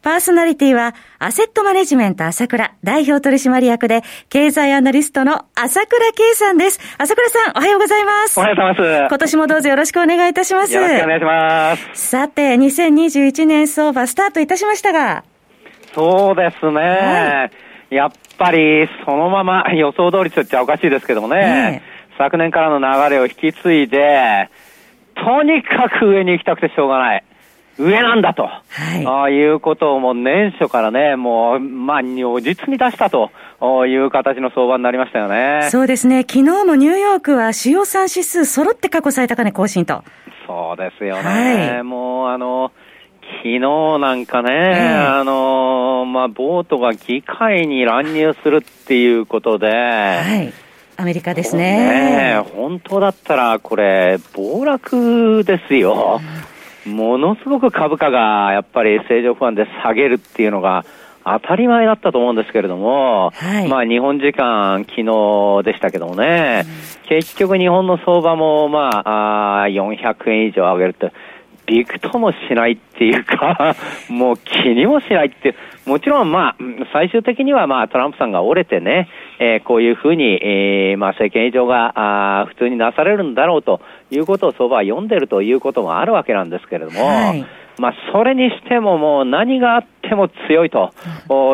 パーソナリティは、アセットマネジメント朝倉代表取締役で、経済アナリストの朝倉圭さんです。朝倉さん、おはようございます。おはようございます。今年もどうぞよろしくお願いいたします。よろしくお願いします。さて、2021年相場スタートいたしましたが。そうですね。はい、やっぱり、そのまま予想通りと言っちゃおかしいですけどもね。昨年からの流れを引き継いで、とにかく上に行きたくてしょうがない。上なんだと、はい、あいうことをもう年初からね、もう、まあ、如実に出したという形の相場になりましたよね。そうですね。昨日もニューヨークは主要産指数揃って過去最高値更新と。そうですよね。はい、もう、あの、昨日なんかね、あの、まあ、ボートが議会に乱入するっていうことで、はい。アメリカですね。ね本当だったら、これ、暴落ですよ。ものすごく株価がやっぱり正常不安で下げるっていうのが当たり前だったと思うんですけれども、はい、まあ日本時間昨日でしたけどもね、うん、結局日本の相場もまああ400円以上上げるって、びくともしないっていうか もう気にもしないっていう、もちろんまあ、最終的にはまあトランプさんが折れてね、えー、こういうふうに、えー、まあ政権移上があ普通になされるんだろうということを相場は読んでるということもあるわけなんですけれども、はい、まあそれにしてももう何があっても強いと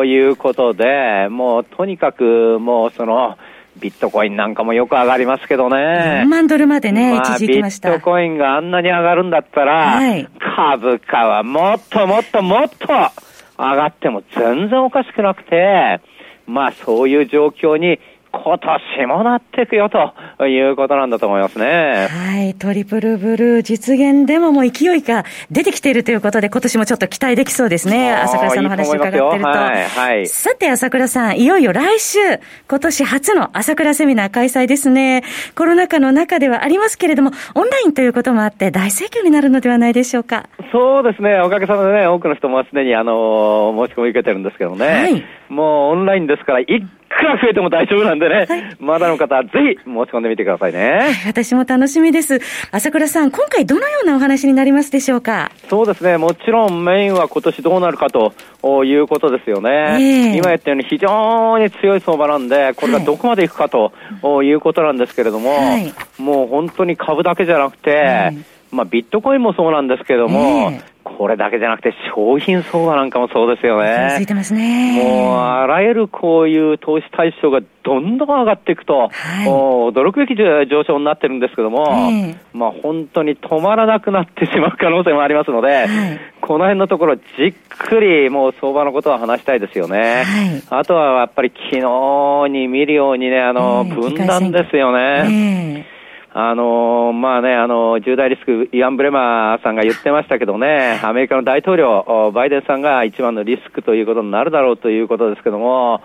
いうことで、もうとにかくもうその、ビットコインなんかもよく上がりますけどね。4万ドルまでね、まあ、一時ました。ビットコインがあんなに上がるんだったら、はい、株価はもっともっともっと上がっても全然おかしくなくて、まあそういう状況に今年もなっていくよということなんだと思いますね。はい。トリプルブルー実現でももう勢いが出てきているということで、今年もちょっと期待できそうですね。朝倉さんの話伺ってると。いいとはい、はい。さて、朝倉さん、いよいよ来週、今年初の朝倉セミナー開催ですね。コロナ禍の中ではありますけれども、オンラインということもあって大盛況になるのではないでしょうか。そうですね。おかげさまでね、多くの人もすでにあの、申し込み受けてるんですけどね。はい。もうオンラインですから、一くら増えても大丈夫なんでね、はい、まだの方、ぜひ申し込んでみてくださいね。はい、私も楽しみです。朝倉さん、今回どのようなお話になりますでしょうか？そうですね、もちろんメインは今年どうなるかということですよね。えー、今言ったように非常に強い相場なんで、これがどこまでいくかということなんですけれども、はい、もう本当に株だけじゃなくて、まあ、ビットコインもそうなんですけども、えーこれだけじゃなくて商品相場なんかもそうですよね。ついてますね。もう、あらゆるこういう投資対象がどんどん上がっていくと、はい、驚くべき上昇になってるんですけども、えー、まあ本当に止まらなくなってしまう可能性もありますので、はい、この辺のところじっくりもう相場のことは話したいですよね。はい、あとはやっぱり昨日に見るようにね、あの、えー、分断ですよね。あのまあね、あの重大リスク、イアン・ブレマーさんが言ってましたけどね、アメリカの大統領、バイデンさんが一番のリスクということになるだろうということですけども、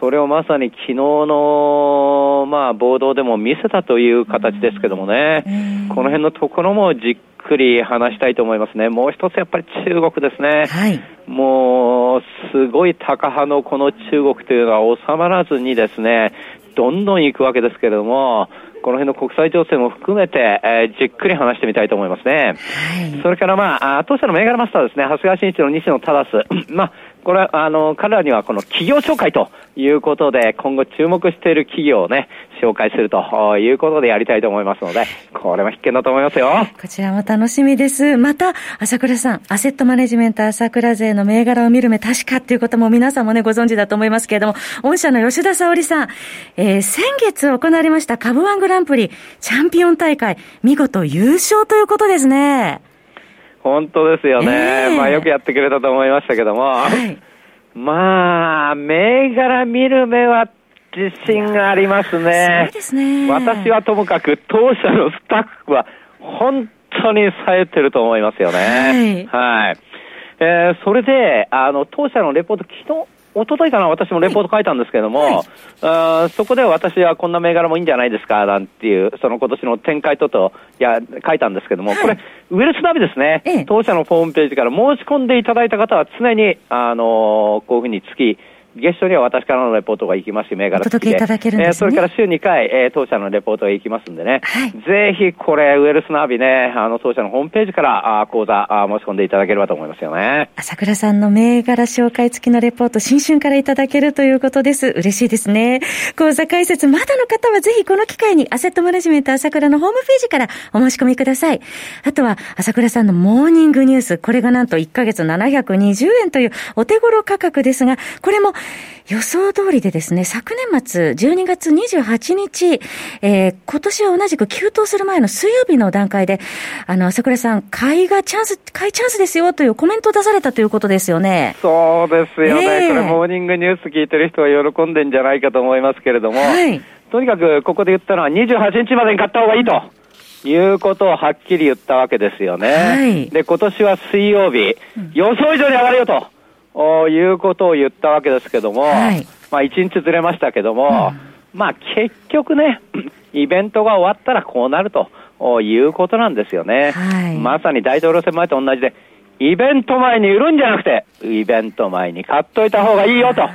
それをまさに昨日の、まあ、暴動でも見せたという形ですけどもね、この辺のところもじっくり話したいと思いますね。もう一つやっぱり中国ですね。はい、もう、すごい高派のこの中国というのは収まらずにですね、どんどん行くわけですけれども、この辺の国際情勢も含めて、えー、じっくり話してみたいと思いますね。はい、それからまあ、当社の銘柄マスターですね、長谷川慎一の西野忠。まあ、これは、あの、彼らにはこの企業紹介ということで、今後注目している企業をね、紹介するということでやりたいと思いますので、これも必見だと思いますよ。こちらも楽しみです。また、朝倉さん、アセットマネジメント朝倉勢の銘柄を見る目確かっていうことも皆さんもね、ご存知だと思いますけれども、御社の吉田沙織さん、えー、先月行われました株ワングランプリチャンピオン大会、見事優勝ということですね。本当ですよね。えー、まあよくやってくれたと思いましたけども。はい、まあ、銘柄見る目は自信がありますね。そうですね。私はともかく当社のスタッフは本当に冴えてると思いますよね。はい。はい。えー、それで、あの、当社のレポート昨日、一昨日かな、私もレポート書いたんですけども、はいあそこで私はこんな銘柄もいいんじゃないですか、なんていう、その今年の展開とと、いや、書いたんですけども、はい、これ、ウェルスナビですね、ええ、当社のホームページから申し込んでいただいた方は常に、あのこういうふうにつき、月初には私からのレポートが行きますし、銘柄付きで。いただけるんです、ね、えー、それから週2回、えー、当社のレポートが行きますんでね。はい、ぜひこれ、ウェルスナビね、あの、当社のホームページから、あ講座あ申し込んでいただければと思いますよね。朝倉さんの銘柄紹介付きのレポート、新春からいただけるということです。嬉しいですね。講座解説、まだの方はぜひこの機会に、アセットマネジメント朝倉のホームページからお申し込みください。あとは、朝倉さんのモーニングニュース、これがなんと1ヶ月720円というお手頃価格ですが、これも予想通りでですね、昨年末12月28日、えー、今年は同じく急騰する前の水曜日の段階で、あの、朝倉さん、買いがチャンス、買いチャンスですよというコメントを出されたということですよね。そうですよね。えー、これ、モーニングニュース聞いてる人は喜んでんじゃないかと思いますけれども、はい、とにかくここで言ったのは28日までに買った方がいいと。いうことをはっきり言ったわけですよね。はい、で、今年は水曜日、予想以上に上がるよと。いうことを言ったわけですけども、はい、まあ一日ずれましたけども、うん、まあ結局ね、イベントが終わったらこうなるということなんですよね。はい、まさに大統領選前と同じで、イベント前に売るんじゃなくて、イベント前に買っといた方がいいよと。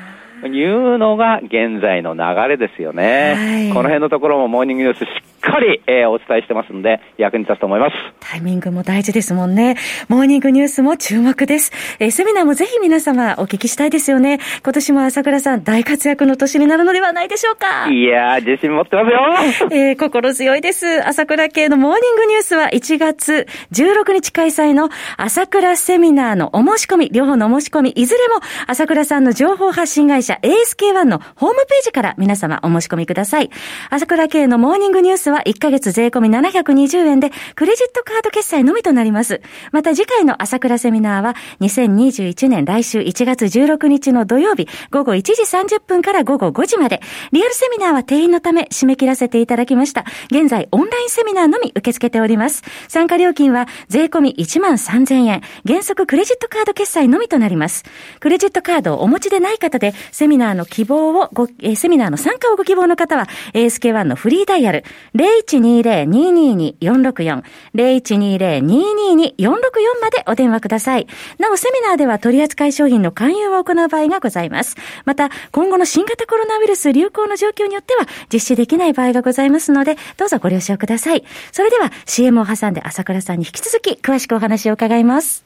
いうのが現在の流れですよね。はい、この辺のところもモーニングニュースしっかり、えー、お伝えしてますので、役に立つと思います。タイミングも大事ですもんね。モーニングニュースも注目です。えー、セミナーもぜひ皆様お聞きしたいですよね。今年も朝倉さん大活躍の年になるのではないでしょうか。いやー、自信持ってますよ。えー、心強いです。朝倉系のモーニングニュースは1月16日開催の朝倉セミナーのお申し込み、両方のお申し込み、いずれも朝倉さんの情報発信会社 ASK1 のホームページから皆様お申し込みください。朝倉系のモーニングニュースは1ヶ月税込み720円で、クレジットカード決済のみとなります。また次回の朝倉セミナーは、2021年来週1月16日の土曜日、午後1時30分から午後5時まで、リアルセミナーは定員のため締め切らせていただきました。現在、オンラインセミナーのみ受け付けております。参加料金は税込み1万3000円、原則クレジットカード決済のみとなります。クレジットカードをお持ちでない方で、セミナーの希望をご、えー、セミナーの参加をご希望の方は、ASK1 のフリーダイヤル0120-222-464、0120-222-464までお電話ください。なお、セミナーでは取扱い商品の勧誘を行う場合がございます。また、今後の新型コロナウイルス流行の状況によっては実施できない場合がございますので、どうぞご了承ください。それでは、CM を挟んで朝倉さんに引き続き詳しくお話を伺います。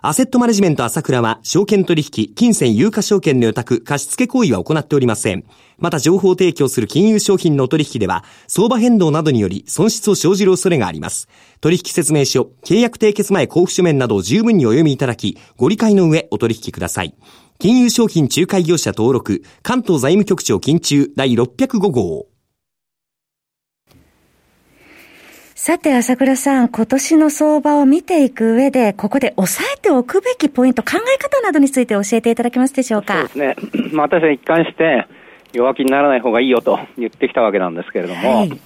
アセットマネジメント朝倉は、証券取引、金銭有価証券の予託、貸付行為は行っておりません。また、情報提供する金融商品の取引では、相場変動などにより損失を生じる恐れがあります。取引説明書、契約締結前交付書面などを十分にお読みいただき、ご理解の上お取引ください。金融商品仲介業者登録、関東財務局長金中第605号。さて、朝倉さん、今年の相場を見ていく上で、ここで押さえておくべきポイント、考え方などについて教えていただけますでしょうか？そうですね。まあ、私は一貫して、弱気にならない方がいいよと言ってきたわけなんですけれども、はい、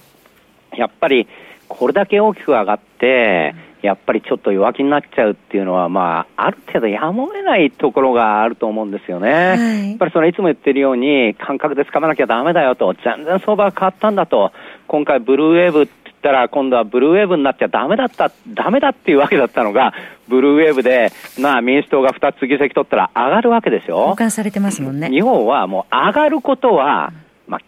やっぱり、これだけ大きく上がって、やっぱりちょっと弱気になっちゃうっていうのは、まあ、ある程度やむを得ないところがあると思うんですよね。はい、やっぱりそのいつも言ってるように、感覚で掴まなきゃダメだよと、全然相場が変わったんだと、今回ブルーウェーブってったら今度はブルーウェーブになっちゃダメだった、ダメだっていうわけだったのが、ブルーウェーブで、まあ民主党が2つ議席取ったら上がるわけですよ。交換されてますもんね。日本はもう上がることは、まあ、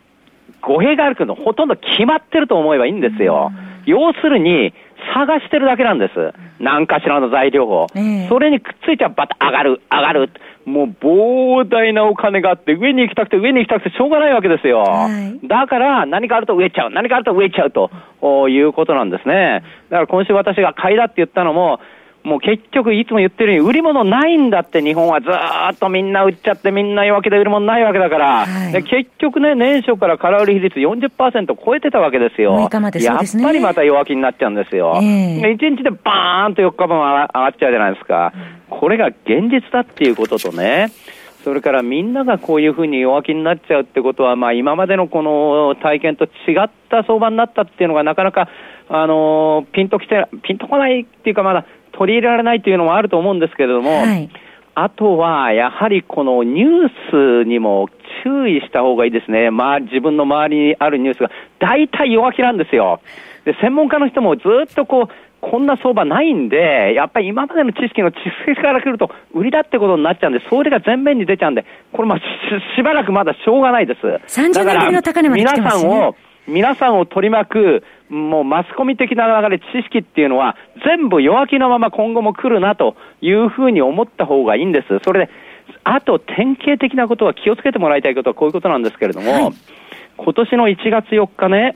語弊があるけど、ほとんど決まってると思えばいいんですよ。要するに、探してるだけなんです。何かしらの材料を。えー、それにくっついちゃバタ上がる、上がる。もう膨大なお金があって、上に行きたくて、上に行きたくてしょうがないわけですよ。はい、だから、何かあると上行っちゃう、何かあると上行っちゃうということなんですね。だから今週私が買いだって言ったのも、もう結局いつも言ってるように売り物ないんだって日本はずっとみんな売っちゃってみんな弱気で売り物ないわけだから、はい、で結局ね、年初から空売り比率40%超えてたわけですよ。すね、やっぱりまた弱気になっちゃうんですよ。えー、1日でバーンと4日分上がっちゃうじゃないですか。これが現実だっていうこととね、それからみんながこういうふうに弱気になっちゃうってことは、まあ、今までのこの体験と違った相場になったっていうのがなかなか、あのピンときて、ピンとこないっていうか、まだ取り入れられないというのもあると思うんですけれども、はい、あとはやはりこのニュースにも注意した方がいいですね、まあ、自分の周りにあるニュースが大体弱気なんですよ。で専門家の人もずっとこうこんな相場ないんで、やっぱり今までの知識の知識から来ると、売りだってことになっちゃうんで、それが前面に出ちゃうんで、これまあし、しばらくまだしょうがないです。30年ぶりの高値まで来てますね。皆さんを、皆さんを取り巻く、もうマスコミ的な流れ、知識っていうのは、全部弱気のまま今後も来るなというふうに思った方がいいんです。それで、あと典型的なことは気をつけてもらいたいことはこういうことなんですけれども、はい今年の1月4日ね、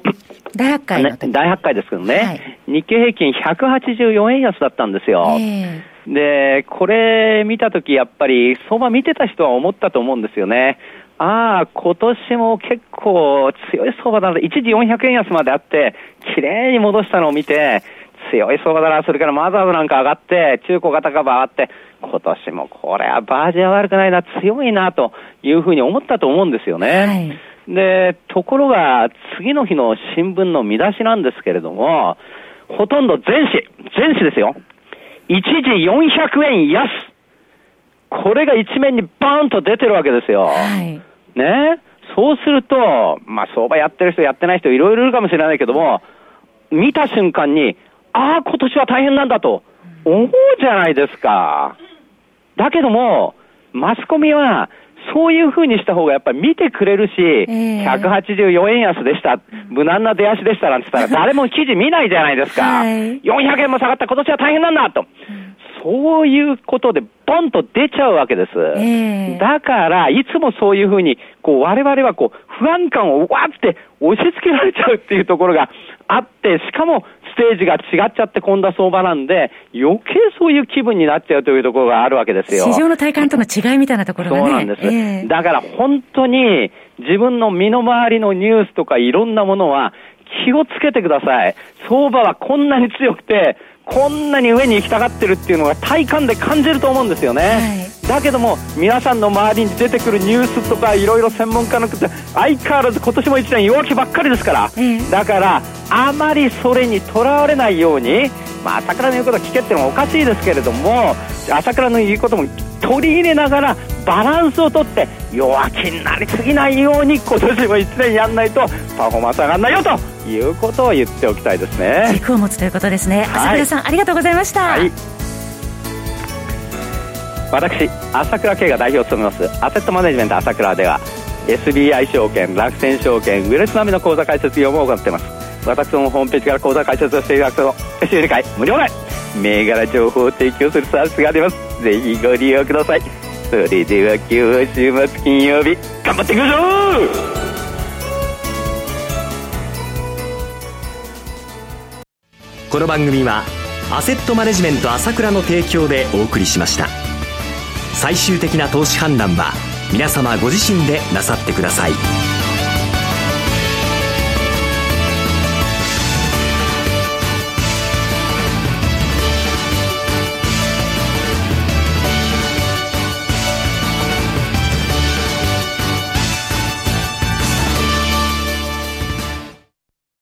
大発会、ね、大発会ですけどね、はい、日経平均184円安だったんですよ。えー、で、これ見たとき、やっぱり相場見てた人は思ったと思うんですよね。ああ、今年も結構強い相場だな、一時400円安まであって、綺麗に戻したのを見て、強い相場だな、それからマザーズなんか上がって、中古型株上がって、今年もこれはバージは悪くないな、強いな、というふうに思ったと思うんですよね。はいで、ところが、次の日の新聞の見出しなんですけれども、ほとんど全紙、全紙ですよ。一時400円安。これが一面にバーンと出てるわけですよ。はい、ね。そうすると、まあ相場やってる人やってない人いろいろいるかもしれないけども、見た瞬間に、ああ、今年は大変なんだと思うじゃないですか。だけども、マスコミはそういうふうにした方がやっぱり見てくれるし、えー、184円安でした、無難な出足でしたなんて言ったら、誰も記事見ないじゃないですか。はい、400円も下がった今年は大変なんだと。そういうことで、ボンと出ちゃうわけです。えー、だから、いつもそういうふうに、こう、我々はこう、不安感をわって押し付けられちゃうっていうところがあって、しかも、テージが違っちゃってこんな相場なんで、余計そういう気分になっちゃうというところがあるわけですよ。市場の体感との違いみたいなところがね。そうなんです。えー、だから本当に自分の身の回りのニュースとかいろんなものは気をつけてください。相場はこんなに強くて、こんなに上に行きたがってるっていうのが体感で感じると思うんですよね、はい、だけども皆さんの周りに出てくるニュースとかいろいろ専門家の方相変わらず今年も1年弱気ばっかりですから、だからあまりそれにとらわれないようにまあ、朝倉の言うこと聞けってのはおかしいですけれども朝倉の言うことも取り入れながらバランスをとって弱気になりすぎないように今年も1年やんないとパフォーマンス上がらないよということを言っておきたいですね。軸を持つということですね、朝倉さんありがとうございました、はい、私朝倉慶が代表を務めますアセットマネジメント朝倉では SBI 証券楽天証券ウェルス並みの口座開設業務を行っています私のホームページから口座開設をしていただくと修理会無料で銘柄情報を提供するサービスがあります。ぜひご利用ください。それでは今日は週末金曜日頑張っていくぞこの番組はアセットマネジメント朝倉の提供でお送りしました。最終的な投資判断は皆様ご自身でなさってください。